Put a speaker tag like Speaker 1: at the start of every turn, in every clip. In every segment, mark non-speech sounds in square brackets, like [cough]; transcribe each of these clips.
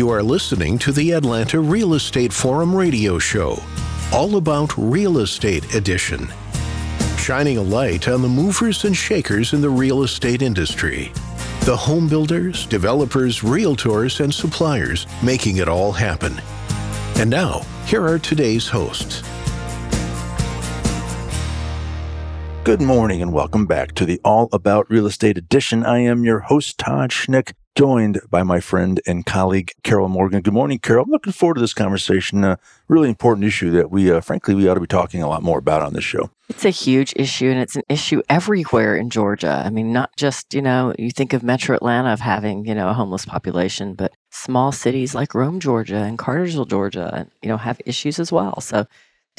Speaker 1: You are listening to the Atlanta Real Estate Forum radio show, all about real estate edition, shining a light on the movers and shakers in the real estate industry. The home builders, developers, realtors, and suppliers making it all happen. And now, here are today's hosts.
Speaker 2: Good morning and welcome back to the All About Real Estate edition. I am your host, Todd Schnick, joined by my friend and colleague, Carol Morgan. Good morning, Carol. I'm looking forward to this conversation. A really important issue that we, uh, frankly, we ought to be talking a lot more about on this show.
Speaker 3: It's a huge issue, and it's an issue everywhere in Georgia. I mean, not just, you know, you think of metro Atlanta of having, you know, a homeless population, but small cities like Rome, Georgia and Cartersville, Georgia, you know, have issues as well. So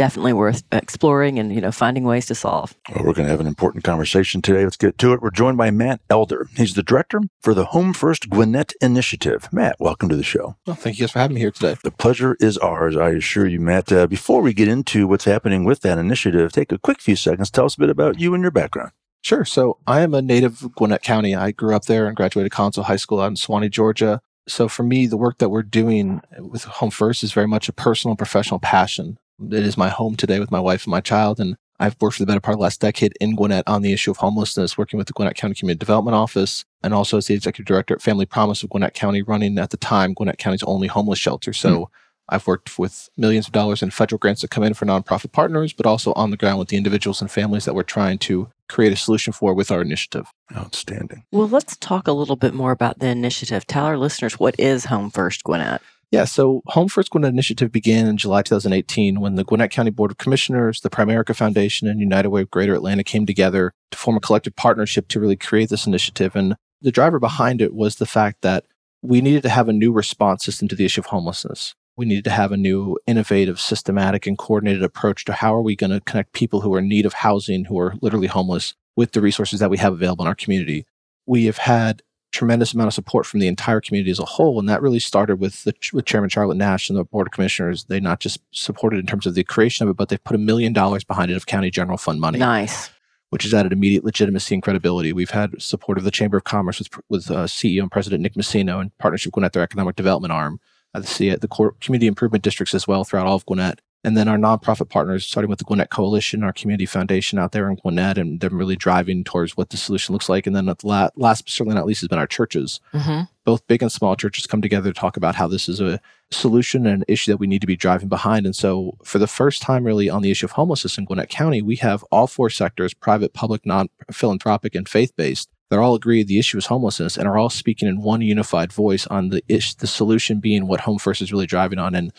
Speaker 3: definitely worth exploring and you know finding ways to solve.
Speaker 2: Well, we're going to have an important conversation today. Let's get to it. We're joined by Matt Elder. He's the director for the Home First Gwinnett Initiative. Matt, welcome to the show.
Speaker 4: Well, thank you guys for having me here today.
Speaker 2: The pleasure is ours, I assure you, Matt. Uh, before we get into what's happening with that initiative, take a quick few seconds. Tell us a bit about you and your background.
Speaker 4: Sure. So I am a native of Gwinnett County. I grew up there and graduated Conso High School out in Suwanee, Georgia. So for me, the work that we're doing with Home First is very much a personal and professional passion. It is my home today with my wife and my child. And I've worked for the better part of the last decade in Gwinnett on the issue of homelessness, working with the Gwinnett County Community Development Office and also as the executive director at Family Promise of Gwinnett County, running at the time Gwinnett County's only homeless shelter. So mm. I've worked with millions of dollars in federal grants that come in for nonprofit partners, but also on the ground with the individuals and families that we're trying to create a solution for with our initiative.
Speaker 2: Outstanding.
Speaker 3: Well, let's talk a little bit more about the initiative. Tell our listeners what is Home First Gwinnett?
Speaker 4: Yeah, so Home First Gwinnett Initiative began in July 2018 when the Gwinnett County Board of Commissioners, the Primerica Foundation, and United Way of Greater Atlanta came together to form a collective partnership to really create this initiative. And the driver behind it was the fact that we needed to have a new response system to the issue of homelessness. We needed to have a new innovative, systematic, and coordinated approach to how are we going to connect people who are in need of housing, who are literally homeless, with the resources that we have available in our community. We have had tremendous amount of support from the entire community as a whole. And that really started with the, with Chairman Charlotte Nash and the Board of Commissioners. They not just supported in terms of the creation of it, but they've put a million dollars behind it of county general fund money.
Speaker 3: Nice.
Speaker 4: Which has added immediate legitimacy and credibility. We've had support of the Chamber of Commerce with, with uh, CEO and President Nick Masino in partnership with their economic development arm. Uh, the, the community improvement districts as well throughout all of Gwinnett. And then our nonprofit partners, starting with the Gwinnett Coalition, our community foundation out there in Gwinnett, and them really driving towards what the solution looks like. And then the last, last but certainly not least, has been our churches. Mm-hmm. Both big and small churches come together to talk about how this is a solution and an issue that we need to be driving behind. And so, for the first time, really, on the issue of homelessness in Gwinnett County, we have all four sectors private, public, non philanthropic, and faith based they're all agreed the issue is homelessness and are all speaking in one unified voice on the ish, the solution being what Home First is really driving on. And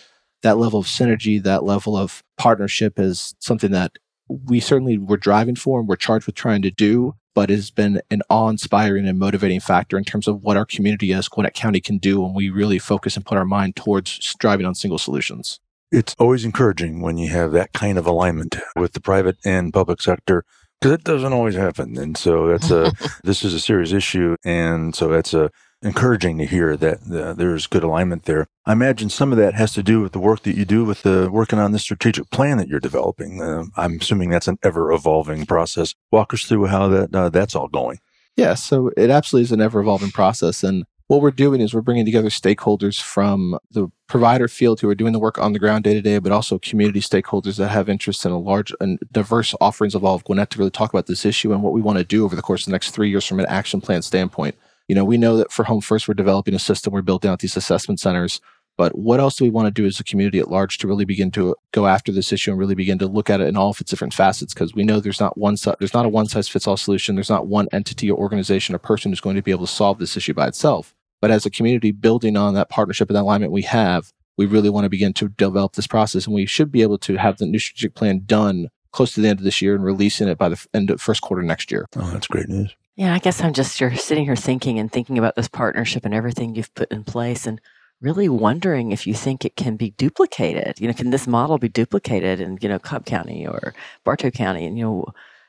Speaker 4: that level of synergy, that level of partnership is something that we certainly were driving for and we're charged with trying to do, but it has been an awe-inspiring and motivating factor in terms of what our community as Gwinnett County can do when we really focus and put our mind towards driving on single solutions.
Speaker 2: It's always encouraging when you have that kind of alignment with the private and public sector because it doesn't always happen. And so that's a [laughs] this is a serious issue, and so that's a encouraging to hear that uh, there's good alignment there. I imagine some of that has to do with the work that you do with the working on the strategic plan that you're developing. Uh, I'm assuming that's an ever evolving process. Walk us through how that uh, that's all going.
Speaker 4: Yeah, so it absolutely is an ever evolving process, and what we're doing is we're bringing together stakeholders from the provider field who are doing the work on the ground day to day, but also community stakeholders that have interest in a large and diverse offerings of all of Gwinnett to really talk about this issue and what we want to do over the course of the next three years from an action plan standpoint. You know, we know that for Home First, we're developing a system, we're building out these assessment centers. But what else do we want to do as a community at large to really begin to go after this issue and really begin to look at it in all of its different facets? Because we know there's not one there's not a one size fits all solution. There's not one entity or organization or person who's going to be able to solve this issue by itself. But as a community, building on that partnership and that alignment we have, we really want to begin to develop this process, and we should be able to have the new strategic plan done close to the end of this year and releasing it by the end of first quarter next year.
Speaker 2: Oh, that's great news.
Speaker 3: Yeah, I guess I'm just you're sitting here thinking and thinking about this partnership and everything you've put in place and really wondering if you think it can be duplicated. You know, can this model be duplicated in, you know, Cobb County or Bartow County? And, you know,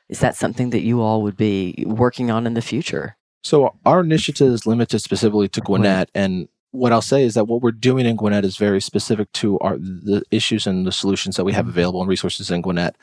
Speaker 3: is that something that you all would be working on in the future?
Speaker 4: So our initiative is limited specifically to Gwinnett. And what I'll say is that what we're doing in Gwinnett is very specific to our the issues and the solutions that we have available and resources in Gwinnett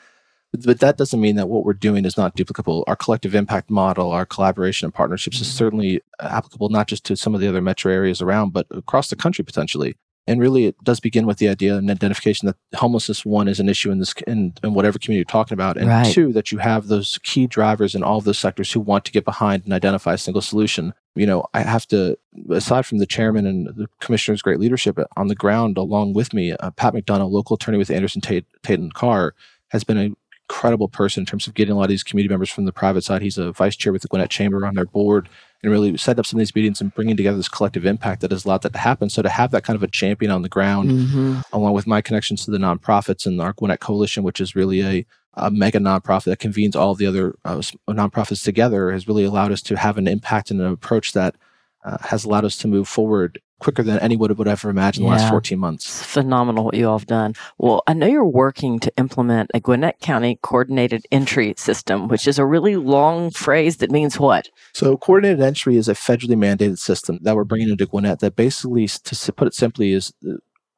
Speaker 4: But that doesn't mean that what we're doing is not duplicable. Our collective impact model, our collaboration and partnerships is certainly applicable not just to some of the other metro areas around, but across the country potentially. And really, it does begin with the idea and identification that homelessness, one, is an issue in this in, in whatever community you're talking about, and
Speaker 3: Right.
Speaker 4: two, that you have those key drivers in all of those sectors who want to get behind and identify a single solution. You know, I have to, aside from the chairman and the commissioner's great leadership on the ground, along with me, uh, Pat McDonough, local attorney with Anderson Tate, Tate and Carr, has been an incredible person in terms of getting a lot of these community members from the private side. He's a vice chair with the Gwinnett Chamber on their board and really set up some of these meetings and bringing together this collective impact that has allowed that to happen. So to have that kind of a champion on the ground,
Speaker 3: Mm-hmm.
Speaker 4: along with my connections to the nonprofits and our Gwinnett Coalition, which is really a, a mega nonprofit that convenes all of the other uh, nonprofits together, has really allowed us to have an impact and an approach that uh, has allowed us to move forward quicker than anyone would have ever imagine in the last 14 months.
Speaker 3: It's phenomenal what you all have done. Well, I know you're working to implement a Gwinnett County coordinated entry system, which is a really long phrase that means what?
Speaker 4: So, coordinated entry is a federally mandated system that we're bringing into Gwinnett that basically, to put it simply, is uh,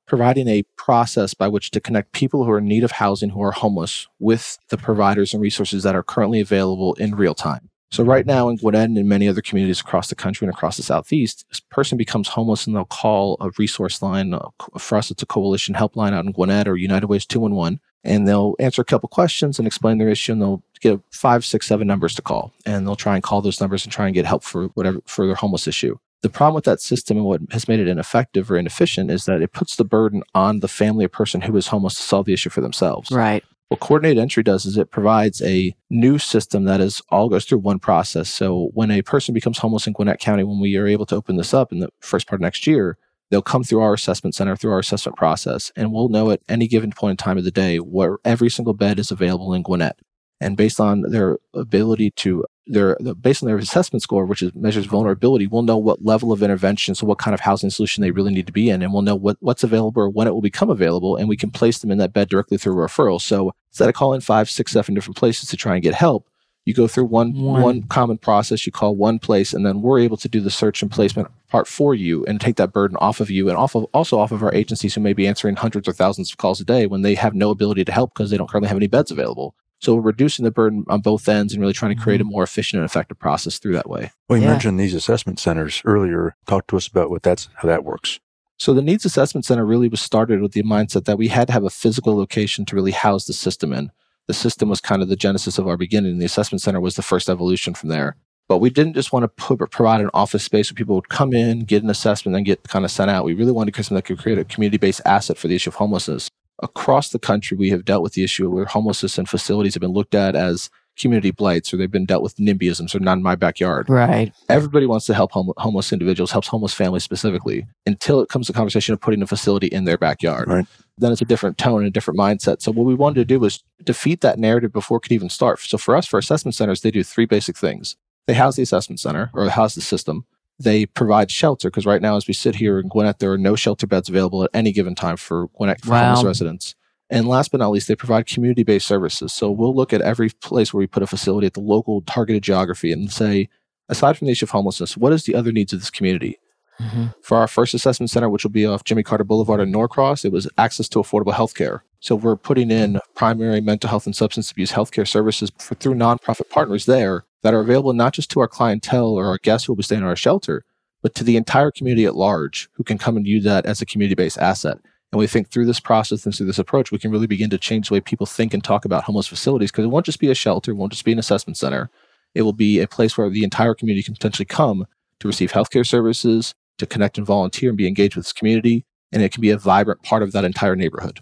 Speaker 4: providing a process by which to connect people who are in need of housing who are homeless with the providers and resources that are currently available in real time. So, right now in Gwinnett and many other communities across the country and across the Southeast, this person becomes homeless and they'll call a resource line. uh, For us, it's a coalition helpline out in Gwinnett or United Ways 211 and they'll answer a couple questions and explain their issue and they'll get five six seven numbers to call and they'll try and call those numbers and try and get help for whatever for their homeless issue the problem with that system and what has made it ineffective or inefficient is that it puts the burden on the family or person who is homeless to solve the issue for themselves
Speaker 3: Right.
Speaker 4: What coordinated entry does is it provides a new system that is all goes through one process. So when a person becomes homeless in Gwinnett County, when we are able to open this up in the first part of next year, they'll come through our assessment center, through our assessment process, and we'll know at any given point in time of the day where every single bed is available in Gwinnett. And based on their ability to their based on their assessment score, which is measures vulnerability, we'll know what level of intervention, so what kind of housing solution they really need to be in, and we'll know what, what's available or when it will become available, and we can place them in that bed directly through referral. So instead of calling five, six, seven different places to try and get help, you go through one
Speaker 3: One.
Speaker 4: one common process. You call one place, and then we're able to do the search and placement part for you and take that burden off of you, and off of also off of our agencies who may be answering hundreds or thousands of calls a day when they have no ability to help because they don't currently have any beds available. So we're reducing the burden on both ends and really trying to create a mm-hmm. more efficient and effective process through that way.
Speaker 2: Well, you
Speaker 3: Yeah.
Speaker 2: mentioned these assessment centers earlier. Talk to us about what that's how that works.
Speaker 4: So the Needs Assessment Center really was started with the mindset that we had to have a physical location to really house the system in. The system was kind of the genesis of our beginning. The assessment center was the first evolution from there. But we didn't just want to put, provide an office space where people would come in, get an assessment, and then get kind of sent out. We really wanted to create something that could create a community-based asset for the issue of homelessness. Across the country, we have dealt with the issue where homelessness and facilities have been looked at as community blights, or they've been dealt with NIMBYisms, or not in my backyard
Speaker 3: Right.
Speaker 4: everybody wants to help hom- homeless individuals, helps homeless families specifically, until it comes to conversation of putting a facility in their backyard.
Speaker 2: Right.
Speaker 4: Then it's a different tone and a different mindset. So what we wanted to do was defeat that narrative before it could even start. So for us, for assessment centers, they do three basic things. They house the assessment center or house the system. They provide shelter because right now, as we sit here in Gwinnett, there are no shelter beds available at any given time for Gwinnett for
Speaker 3: Wow.
Speaker 4: homeless residents. And last but not least, they provide community based services. So we'll look at every place where we put a facility at the local targeted geography and say, aside from the issue of homelessness, what is the other needs of this community?
Speaker 3: hmm
Speaker 4: For our first assessment center, which will be off Jimmy Carter Boulevard in Norcross, it was access to affordable health care. So we're putting in primary mental health and substance abuse healthcare services for, through nonprofit partners there that are available not just to our clientele or our guests who will be staying in our shelter, but to the entire community at large who can come and use that as a community based asset. And we think through this process and through this approach, we can really begin to change the way people think and talk about homeless facilities because it won't just be a shelter, it won't just be an assessment center. It will be a place where the entire community can potentially come to receive healthcare services, to connect and volunteer and be engaged with this community. And it can be a vibrant part of that entire neighborhood.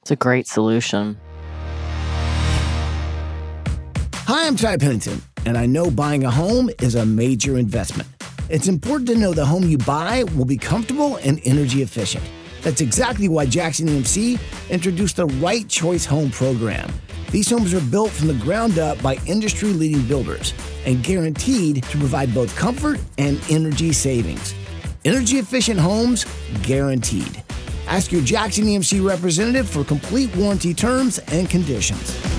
Speaker 3: It's a great solution.
Speaker 5: Hi, I'm Ty Pennington, and I know buying a home is a major investment. It's important to know the home you buy will be comfortable and energy efficient. That's exactly why Jackson EMC introduced the Right Choice Home program. These homes are built from the ground up by industry leading builders and guaranteed to provide both comfort and energy savings. Energy efficient homes guaranteed. Ask your Jackson EMC representative for complete warranty terms and conditions.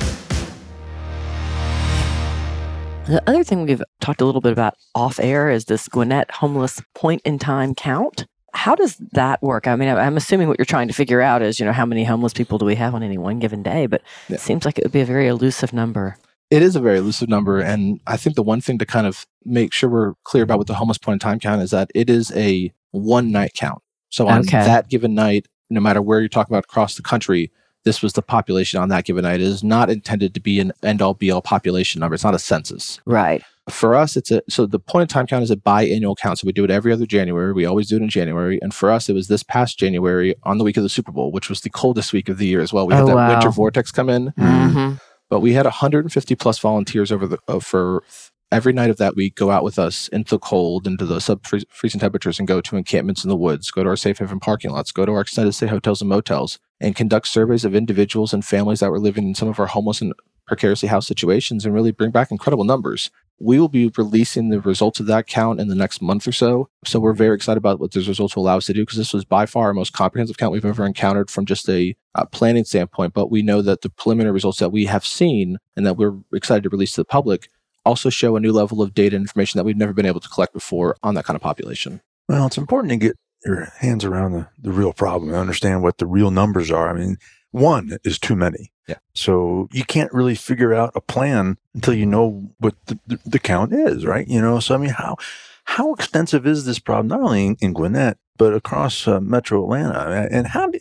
Speaker 3: The other thing we've talked a little bit about off air is this Gwinnett homeless point in time count. how does that work? I mean, I'm assuming what you're trying to figure out is, you know, how many homeless people do we have on any one given day? But
Speaker 4: Yeah.
Speaker 3: it seems like it would be a very elusive number.
Speaker 4: It is a very elusive number. And I think the one thing to kind of make sure we're clear about with the homeless point in time count is that it is a one night count. So on
Speaker 3: Okay.
Speaker 4: that given night, no matter where you're talking about across the country, this was the population on that given night. It is not intended to be an end all be all population number. It's not a census.
Speaker 3: Right.
Speaker 4: For us, it's a so the point in time count is a biannual count. So we do it every other January. We always do it in January. And for us, it was this past January on the week of the Super Bowl, which was the coldest week of the year as well. We had
Speaker 3: Oh,
Speaker 4: that
Speaker 3: wow.
Speaker 4: winter vortex come in
Speaker 3: hmm
Speaker 4: but we had 150 plus volunteers over the uh, for every night of that week go out with us into the cold into the sub freezing temperatures and go to encampments in the woods go to our safe haven parking lots go to our extended stay hotels and motels and conduct surveys of individuals and families that were living in some of our homeless and precariously housed situations and really bring back incredible numbers we will be releasing the results of that count in the next month or so. So we're very excited about what those results will allow us to do because this was by far our most comprehensive count we've ever encountered from just a uh, planning standpoint. But we know that the preliminary results that we have seen and that we're excited to release to the public also show a new level of data and information that we've never been able to collect before on that kind of population.
Speaker 2: Well, it's important to get your hands around the, the real problem and understand what the real numbers are. I mean, one is too many.
Speaker 4: Yeah.
Speaker 2: So you can't really figure out a plan until you know what the, the, the count is, right? You know, so I mean, how how extensive is this problem? Not only in, in Gwinnett, but across uh, Metro Atlanta. And how? Do,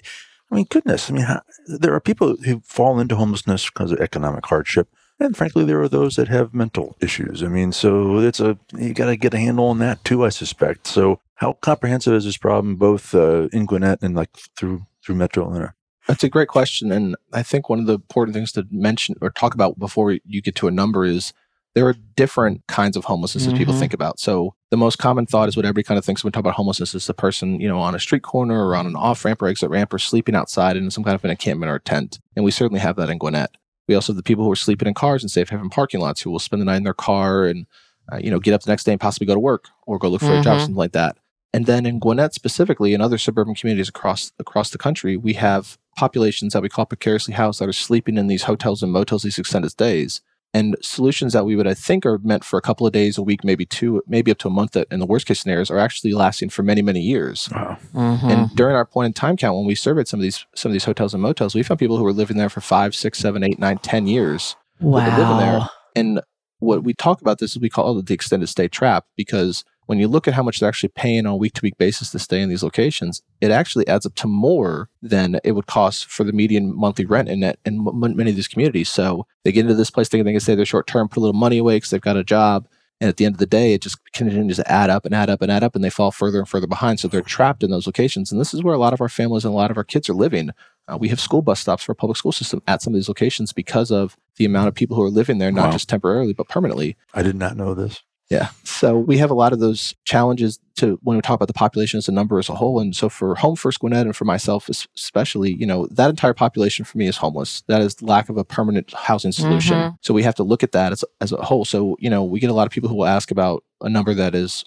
Speaker 2: I mean, goodness. I mean, how, there are people who fall into homelessness because of economic hardship. And frankly, there are those that have mental issues. I mean, so it's a you got to get a handle on that too, I suspect. So, how comprehensive is this problem, both uh, in Gwinnett and like through through Metro Atlanta?
Speaker 4: That's a great question. And I think one of the important things to mention or talk about before you get to a number is there are different kinds of homelessness that people
Speaker 3: Mhm.
Speaker 4: think about. So the most common thought is what everybody kind of thinks when we talk about homelessness is the person, you know, on a street corner or on an off ramp or exit ramp or sleeping outside in some kind of an encampment or a tent. And we certainly have that in Gwinnett. We also have the people who are sleeping in cars in safe haven parking lots who will spend the night in their car and, uh, you know, get up the next day and possibly go to work or go look for a job,
Speaker 3: Mhm.
Speaker 4: something like that. And then in Gwinnett specifically and other suburban communities across across the country, we have populations that we call precariously housed that are sleeping in these hotels and motels these extended stays. And solutions that we would, I think, are meant for a couple of days, a week, maybe two, maybe up to a month that in the worst case scenarios are actually lasting for many, many years.
Speaker 2: Wow.
Speaker 3: Mhm.
Speaker 4: And during our point in time count, when we surveyed some of these some of these hotels and motels, we found people who were living there for five, six, seven, eight, nine, ten years. living there.
Speaker 3: wow.
Speaker 4: And what we talk about this is we call it the extended stay trap because when you look at how much they're actually paying on a week to week basis to stay in these locations, it actually adds up to more than it would cost for the median monthly rent in it in m- many of these communities. So they get into this place thinking they can stay there short term, put a little money away because they've got a job. And at the end of the day, it just continues to add up and add up and add up, and they fall further and further behind. So they're trapped in those locations. And this is where a lot of our families and a lot of our kids are living. Uh, we have school bus stops for our public school system at some of these locations because of the amount of people who are living there, not
Speaker 2: Wow.
Speaker 4: just temporarily, but permanently.
Speaker 2: I did not know this.
Speaker 4: Yeah. So we have a lot of those challenges to when we talk about the population as a number as a whole. And so for Home First Gwinnett and for myself especially, you know, that entire population for me is homeless. That is lack of a permanent housing solution.
Speaker 3: Mhm.
Speaker 4: So we have to look at that as, as a whole. So, you know, we get a lot of people who will ask about a number that is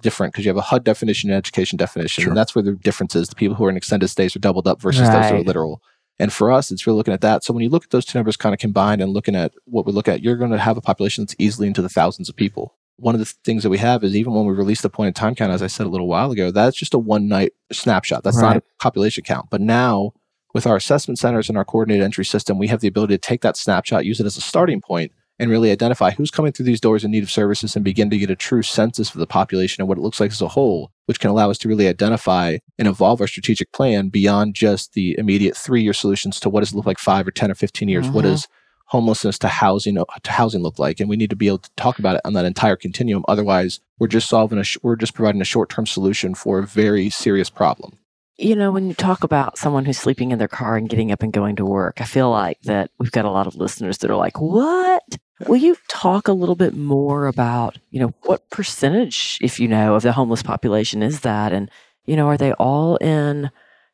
Speaker 4: different because you have a HUD definition and education definition.
Speaker 2: Sure.
Speaker 4: And that's where the difference is. The people who are in extended stays are doubled up versus those that are literal. And for us, it's really looking at that. So when you look at those two numbers kind of combined and looking at what we look at, you're going to have a population that's easily into the thousands of people. One of the things that we have is even when we release the point in time count, as I said a little while ago, that's just a one night snapshot. That's not a population count. But now with our assessment centers and our coordinated entry system, we have the ability to take that snapshot, use it as a starting point, and really identify who's coming through these doors in need of services and begin to get a true census of the population and what it looks like as a whole, which can allow us to really identify and evolve our strategic plan beyond just the immediate three year solutions to what does it look like five or 10 or 15 years? What
Speaker 3: Mhm.
Speaker 4: does homelessness to housing to housing look like? And we need to be able to talk about it on that entire continuum. Otherwise, we're just solving a, sh- we're just providing a short term solution for a very serious problem.
Speaker 3: You know, when you talk about someone who's sleeping in their car and getting up and going to work, I feel like that we've got a lot of listeners that are like, what? Will you talk a little bit more about, you know, what percentage, if you know, of the homeless population is that? And, you know, are they all in,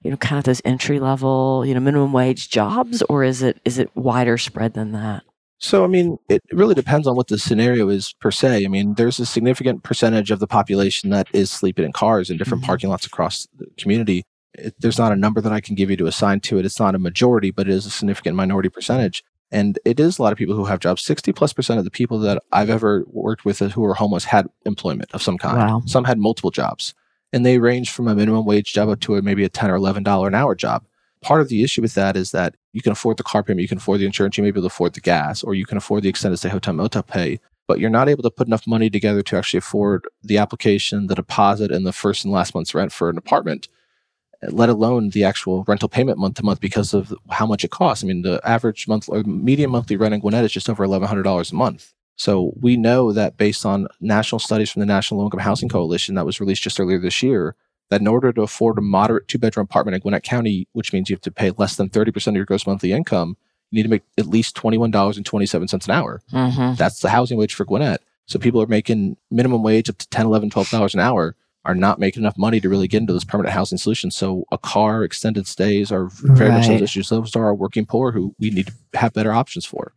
Speaker 3: you know, kind of those entry level, you know, minimum wage jobs or is it is it wider spread than that?
Speaker 4: So, I mean, it really depends on what the scenario is per se. I mean, there's a significant percentage of the population that is sleeping in cars in different
Speaker 3: Mhm.
Speaker 4: parking lots across the community. It, there's not a number that I can give you to assign to it. It's not a majority, but it is a significant minority percentage. And it is a lot of people who have jobs. 60 plus percent of the people that I've ever worked with who are homeless had employment of some kind.
Speaker 3: Wow.
Speaker 4: Some had multiple jobs. And they range from a minimum wage job up to a, maybe a 10 or $11 an hour job. Part of the issue with that is that you can afford the car payment, you can afford the insurance, you may be able to afford the gas, or you can afford the extended stay hotel motel pay, but you're not able to put enough money together to actually afford the application, the deposit, and the first and last month's rent for an apartment, let alone the actual rental payment month to month because of how much it costs. I mean, the average month or median monthly rent in Gwinnett is just over $1,100 a month. So we know that based on national studies from the National Low Income Housing Coalition that was released just earlier this year, that in order to afford a moderate two bedroom apartment in Gwinnett County, which means you have to pay less than 30% of your gross monthly income, you need to make at least $21.27 an hour.
Speaker 3: Mm-hmm.
Speaker 4: That's the housing wage for Gwinnett. So people are making minimum wage up to 10, 11, 12 dollars an hour are not making enough money to really get into those permanent housing solutions. So a car, extended stays are very much those issues. Those are our working poor who we need to have better options for.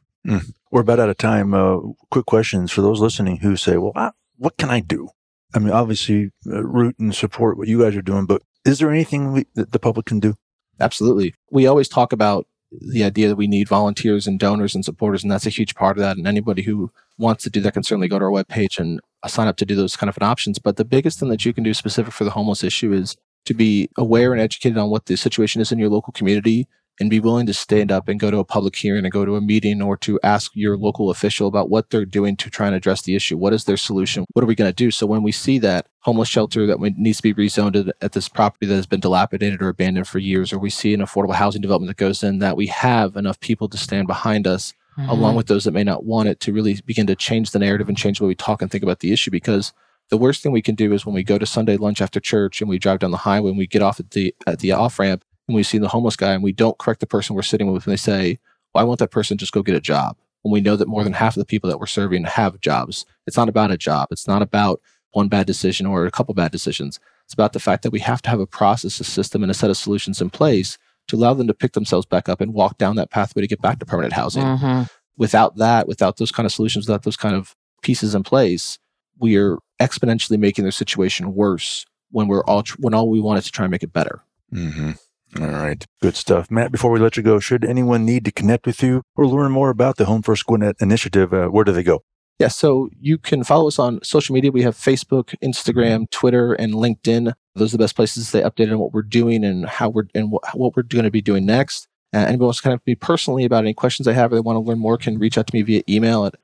Speaker 2: We're about out of time. Uh, quick questions for those listening who say, well, I, what can I do? I mean, obviously, uh, root and support what you guys are doing, but is there anything we, that the public can do?
Speaker 4: Absolutely. We always talk about the idea that we need volunteers and donors and supporters, and that's a huge part of that. And anybody who wants to do that can certainly go to our webpage and uh, sign up to do those kind of options. But the biggest thing that you can do specific for the homeless issue is to be aware and educated on what the situation is in your local community and be willing to stand up and go to a public hearing and go to a meeting or to ask your local official about what they're doing to try and address the issue. What is their solution? What are we going to do? So when we see that homeless shelter that needs to be rezoned at- this property that has been dilapidated or abandoned for years, or we see an affordable housing development that goes in, that we have enough people to stand behind us along mm-hmm. with those that may not want it to really begin to change the narrative and change the way we talk and think about the issue because the worst thing we can do is when we go to Sunday lunch after church and we drive down the highway and we get off at the at the off ramp and we see the homeless guy and we don't correct the person we're sitting with and they say, Why won't that person just go get a job? When we know that more than half of the people that we're serving have jobs. It's not about a job. It's not about one bad decision or a couple bad decisions. It's about the fact that we have to have a process, a system, and a set of solutions in place to allow them to pick themselves back up and walk down that pathway to get back to permanent housing
Speaker 3: Mhm.
Speaker 4: without that, without those kind of solutions, without those kind of pieces in place, we are exponentially making their situation worse when we're all tr- when all we want is to try and make it better.
Speaker 2: Mm-hmm. All right. Good stuff. Matt, before we let you go, should anyone need to connect with you or learn more about the Home First Gwinnett initiative, uh, where do they go?
Speaker 4: Yeah, so you can follow us on social media. We have Facebook, Instagram, Twitter, and LinkedIn. Those are the best places to stay updated on what we're doing and how we're and what, what we're going to be doing next. Uh, anybody wants to connect with me personally about any questions I have or they want to learn more can reach out to me via email at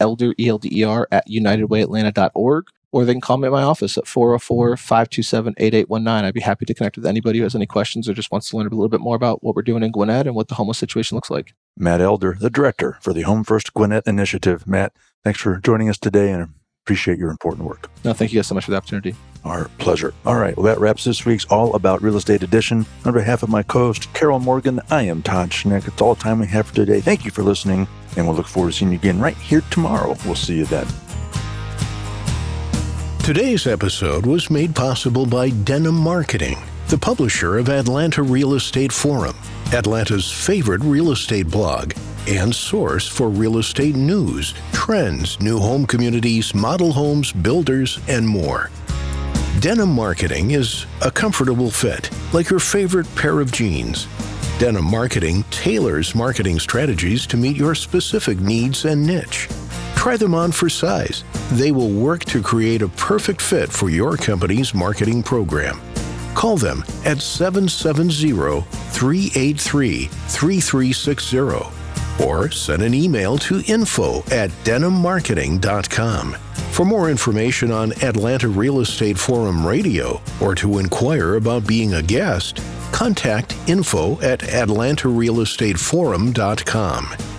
Speaker 4: melder, E-L-D-E-R, at unitedwayatlanta.org, or they can call me at my office at 404-527-8819. I'd be happy to connect with anybody who has any questions or just wants to learn a little bit more about what we're doing in Gwinnett and what the homeless situation looks like.
Speaker 2: Matt Elder, the director for the Home First Gwinnett initiative. Matt, thanks for joining us today and appreciate your important work.
Speaker 4: No, thank you guys so much for the opportunity.
Speaker 2: Our pleasure. All right. Well, that wraps this week's All About Real Estate edition. On behalf of my co host, Carol Morgan, I am Todd Schnick. It's all the time we have for today. Thank you for listening, and we'll look forward to seeing you again right here tomorrow. We'll see you then.
Speaker 1: Today's episode was made possible by Denim Marketing, the publisher of Atlanta Real Estate Forum, Atlanta's favorite real estate blog and source for real estate news, trends, new home communities, model homes, builders, and more. Denim Marketing is a comfortable fit, like your favorite pair of jeans. Denim Marketing tailors marketing strategies to meet your specific needs and niche. Try them on for size. They will work to create a perfect fit for your company's marketing program. Call them at 770 383 3360 or send an email to info at denimmarketing.com. For more information on Atlanta Real Estate Forum Radio or to inquire about being a guest, contact info at atlantarealestateforum.com.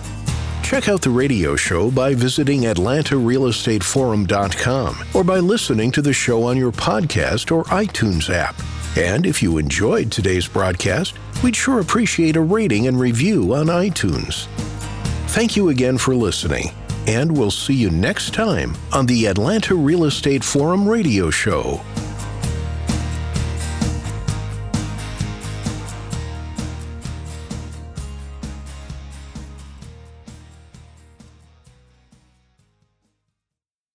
Speaker 1: Check out the radio show by visiting atlantarealestateforum.com or by listening to the show on your podcast or iTunes app. And if you enjoyed today's broadcast, we'd sure appreciate a rating and review on iTunes. Thank you again for listening, and we'll see you next time on the Atlanta Real Estate Forum radio show.